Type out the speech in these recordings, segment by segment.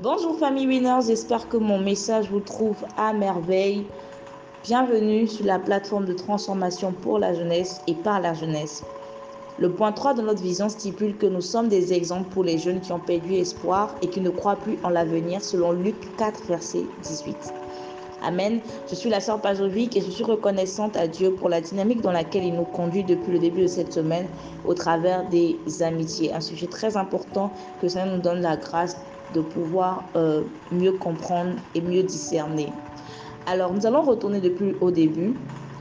Bonjour famille Winners, j'espère que mon message vous trouve à merveille. Bienvenue sur la plateforme de transformation pour la jeunesse et par la jeunesse. Le point 3 de notre vision stipule que nous sommes des exemples pour les jeunes qui ont perdu espoir et qui ne croient plus en l'avenir selon Luc 4 verset 18. Amen. Je suis la sœur Pajovic et je suis reconnaissante à Dieu pour la dynamique dans laquelle il nous conduit depuis le début de cette semaine au travers des amitiés. Un sujet très important que ça nous donne la grâce de pouvoir euh, mieux comprendre et mieux discerner. Alors, nous allons retourner depuis au début.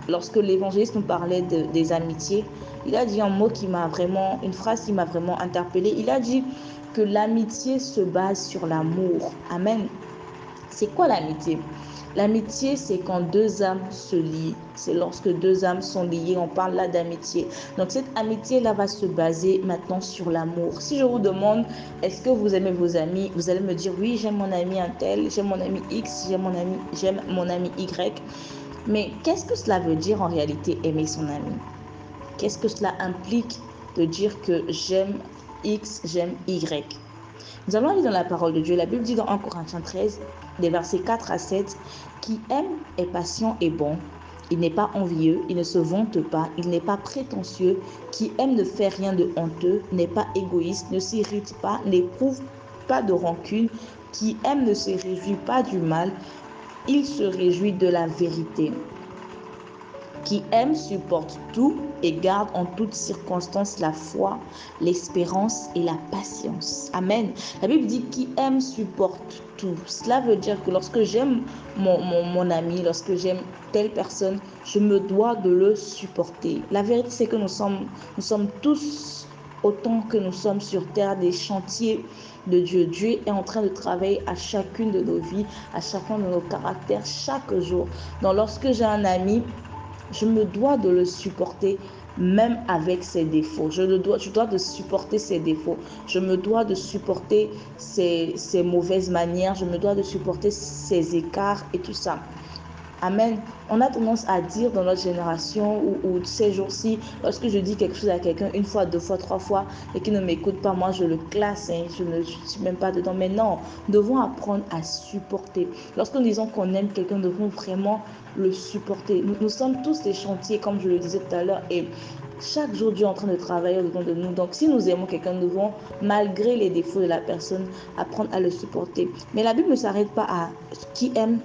Lorsque l'évangéliste nous parlait de, des amitiés, il a dit un mot qui m'a vraiment, une phrase qui m'a vraiment interpellée. Il a dit que l'amitié se base sur l'amour. Amen. C'est quoi l'amitié? L'amitié, c'est quand deux âmes se lient. C'est lorsque deux âmes sont liées. On parle là d'amitié. Donc cette amitié-là va se baser maintenant sur l'amour. Si je vous demande, est-ce que vous aimez vos amis? Vous allez me dire, oui, j'aime mon ami un tel, j'aime mon ami X, j'aime mon ami, j'aime mon ami Y. Mais qu'est-ce que cela veut dire en réalité aimer son ami? Qu'est-ce que cela implique de dire que j'aime X, j'aime Y? Nous allons lire dans la parole de Dieu. La Bible dit dans 1 Corinthiens 13, des versets 4 à 7, qui aime est patient et bon. Il n'est pas envieux, il ne se vante pas, il n'est pas prétentieux, qui aime ne fait rien de honteux, n'est pas égoïste, ne s'irrite pas, n'éprouve pas de rancune, qui aime ne se réjouit pas du mal, il se réjouit de la vérité qui aime supporte tout et garde en toutes circonstances la foi, l'espérance et la patience. Amen. La Bible dit qui aime supporte tout. Cela veut dire que lorsque j'aime mon, mon, mon, ami, lorsque j'aime telle personne, je me dois de le supporter. La vérité, c'est que nous sommes, nous sommes tous, autant que nous sommes sur terre, des chantiers de Dieu. Dieu est en train de travailler à chacune de nos vies, à chacun de nos caractères, chaque jour. Donc lorsque j'ai un ami, je me dois de le supporter même avec ses défauts. Je, dois, de supporter ses défauts. Je me dois de supporter ses mauvaises manières. Je me dois de supporter ses écarts et tout ça. Amen. On a tendance à dire dans notre génération ou, ces jours-ci, lorsque je dis quelque chose à quelqu'un une fois, deux fois, trois fois et qu'il ne m'écoute pas, moi je le classe, hein, je ne suis même pas dedans. Mais non, nous devons apprendre à supporter. Lorsque nous disons qu'on aime quelqu'un, nous devons vraiment le supporter. Nous, nous sommes tous des chantiers, comme je le disais tout à l'heure, et chaque jour, Dieu est en train de travailler au-dedans de nous. Donc, si nous aimons quelqu'un, nous devons, malgré les défauts de la personne, apprendre à le supporter. Mais la Bible ne s'arrête pas à qui aime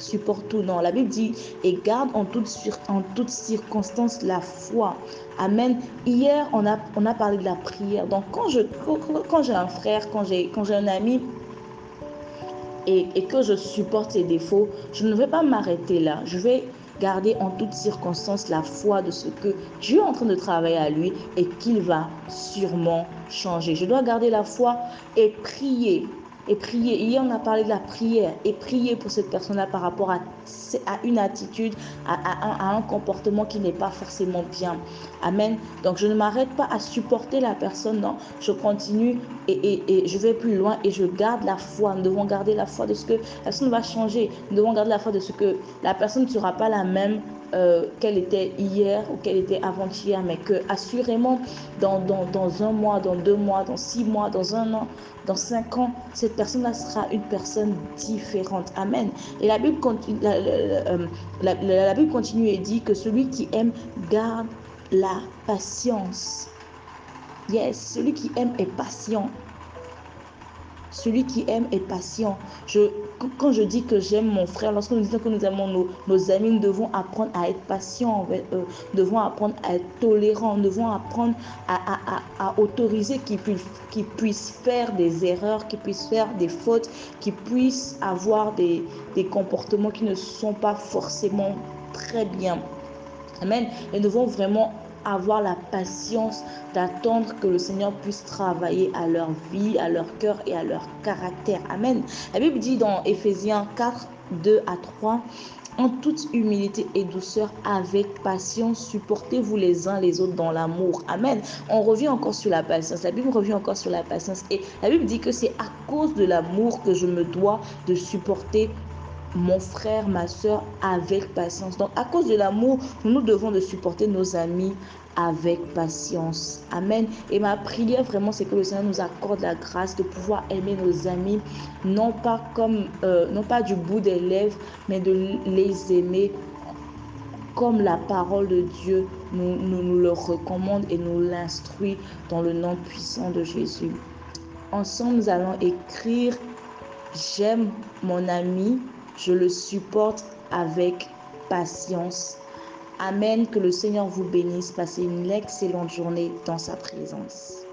supporte tout. Non, la Bible dit et garde en toutes en toute circonstance la foi. Amen. Hier, on a, on a parlé de la prière. Donc, quand j'ai quand un frère, quand j'ai un ami, et, et, que je supporte ses défauts, je ne vais pas m'arrêter là. Je vais garder en toutes circonstances la foi de ce que Dieu est en train de travailler à lui et qu'il va sûrement changer. Je dois garder la foi et prier et prier. Hier, on a parlé de la prière et prier pour cette personne-là par rapport à, à une attitude, à, à, à, un comportement qui n'est pas forcément bien. Amen. Donc, je ne m'arrête pas à supporter la personne, non. Je continue et, et, et, je vais plus loin et je garde la foi. Nous devons garder la foi de ce que la personne va changer. Nous devons garder la foi de ce que la personne ne sera pas la même euh, qu'elle était hier ou qu'elle était avant-hier, mais que assurément, dans, dans, dans, un mois, dans deux mois, dans six mois, dans un an, dans cinq ans, cette personne-là sera une personne différente. Amen. Et la Bible, continue, la, la, la Bible continue et dit que celui qui aime garde la patience. Yes, celui qui aime est patient. Celui qui aime est patient. Je, quand je dis que j'aime mon frère, lorsque nous disons que nous aimons nos, amis, nous devons apprendre à être patients. Nous devons apprendre à être tolérants. Nous devons apprendre à, autoriser qu'ils puissent, qu puissent faire des erreurs, qu'ils puissent faire des fautes, qu'ils puissent avoir des, des comportements qui ne sont pas forcément très bien. Amen. Et nous devons vraiment avoir la patience d'attendre que le Seigneur puisse travailler à leur vie, à leur cœur et à leur caractère. Amen. La Bible dit dans Éphésiens 4, 2 à 3, en toute humilité et douceur, avec patience, supportez-vous les uns les autres dans l'amour. Amen. On revient encore sur la patience. La Bible revient encore sur la patience. Et la Bible dit que c'est à cause de l'amour que je me dois de supporter mon frère, ma soeur, avec patience. Donc, à cause de l'amour, nous devons de supporter nos amis avec patience. Amen. Et ma prière vraiment, c'est que le Seigneur nous accorde la grâce de pouvoir aimer nos amis, non pas comme, euh, non pas du bout des lèvres, mais de les aimer comme la parole de Dieu nous, nous, nous le recommande et nous l'instruit dans le nom puissant de Jésus. Ensemble, nous allons écrire J'aime mon ami, je le supporte avec patience. Amen. Que le Seigneur vous bénisse. Passez une excellente journée dans sa présence.